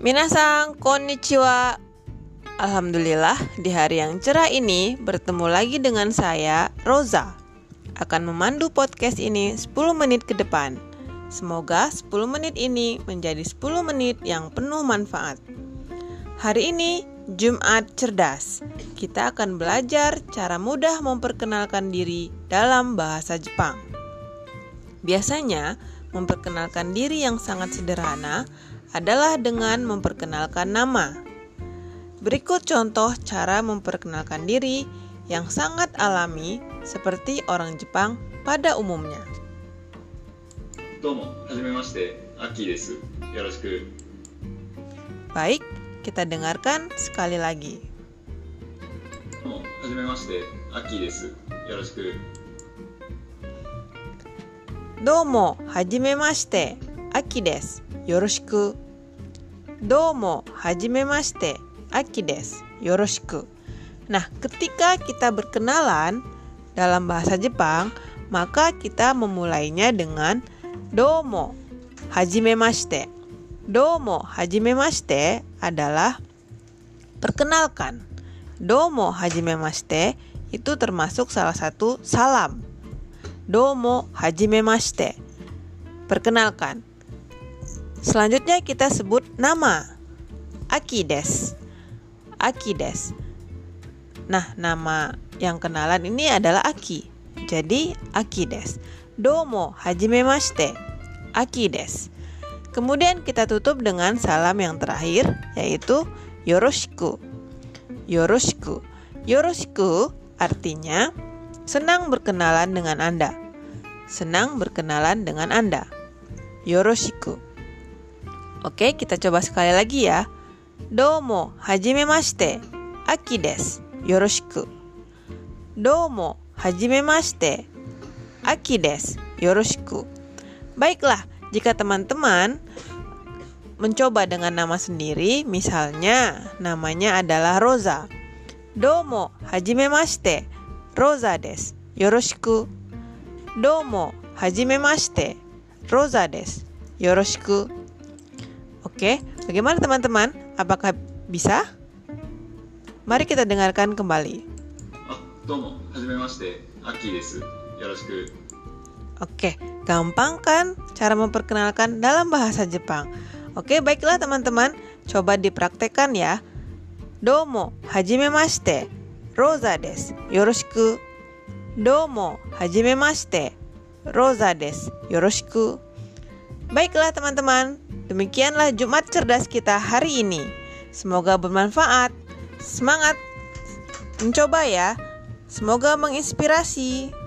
Minasang, konnichiwa. Alhamdulillah, di hari yang cerah ini bertemu lagi dengan saya, Rosa. Akan memandu podcast ini 10 menit ke depan. Semoga 10 menit ini menjadi 10 menit yang penuh manfaat. Hari ini Jumat cerdas. Kita akan belajar cara mudah memperkenalkan diri dalam bahasa Jepang. Biasanya, memperkenalkan diri yang sangat sederhana adalah dengan memperkenalkan nama. Berikut contoh cara memperkenalkan diri yang sangat alami seperti orang Jepang pada umumnya. Domo, hajimemashite, Aki desu. Yoroshiku. Baik, kita dengarkan sekali lagi. Domo, hajimemashite, Aki desu. Yoroshiku. Domo, hajimemashite, Aki desu. よろしく。 Baik, kita dengarkan sekali lagi. どうも、はじめまして、アッキーです。よろしく。 Domo, hajime mashite, Aki desu. Yoroshiku. Domo, hajime mashite, Aki desu. Yoroshiku. Nah, ketika kita berkenalan dalam bahasa Jepang, maka kita memulainya dengan domo, hajime mashite. Domo, hajime mashite adalah perkenalkan. Domo, hajime mashite itu termasuk salah satu salam. Domo hajimemashite. Perkenalkan. Selanjutnya kita sebut nama. Aki des. Aki des. Nah, nama yang kenalan ini adalah Aki. Jadi Aki des. Domo hajimemashite. Aki des. Kemudian kita tutup dengan salam yang terakhir yaitu yoroshiku. Yoroshiku. Yoroshiku artinya senang berkenalan dengan Anda. Senang berkenalan dengan Anda. Yoroshiku. Oke, kita coba sekali lagi ya. Domo, hajimemashite. Aki desu. Yoroshiku. Domo, hajimemashite. Aki desu. Yoroshiku. Baiklah, jika teman-teman mencoba dengan nama sendiri, misalnya namanya adalah Rosa. Domo, hajimemashite. Rosa desu. Yoroshiku. Domo, hajimemashite. Rosa desu. Yoroshiku. Oke, bagaimana teman-teman? Apakah bisa? Mari kita dengarkan kembali. Oke, gampang kan cara memperkenalkan dalam bahasa Jepang? Oke, baiklah teman-teman, coba dipraktekkan ya. Domo, hajimemashite. Rosa des, Yoroshiku. Domo, hajimemashite. Rosa des, Yoroshiku. Baiklah teman-teman, demikianlah Jumat cerdas kita hari ini. Semoga bermanfaat. Semangat mencoba ya. Semoga menginspirasi.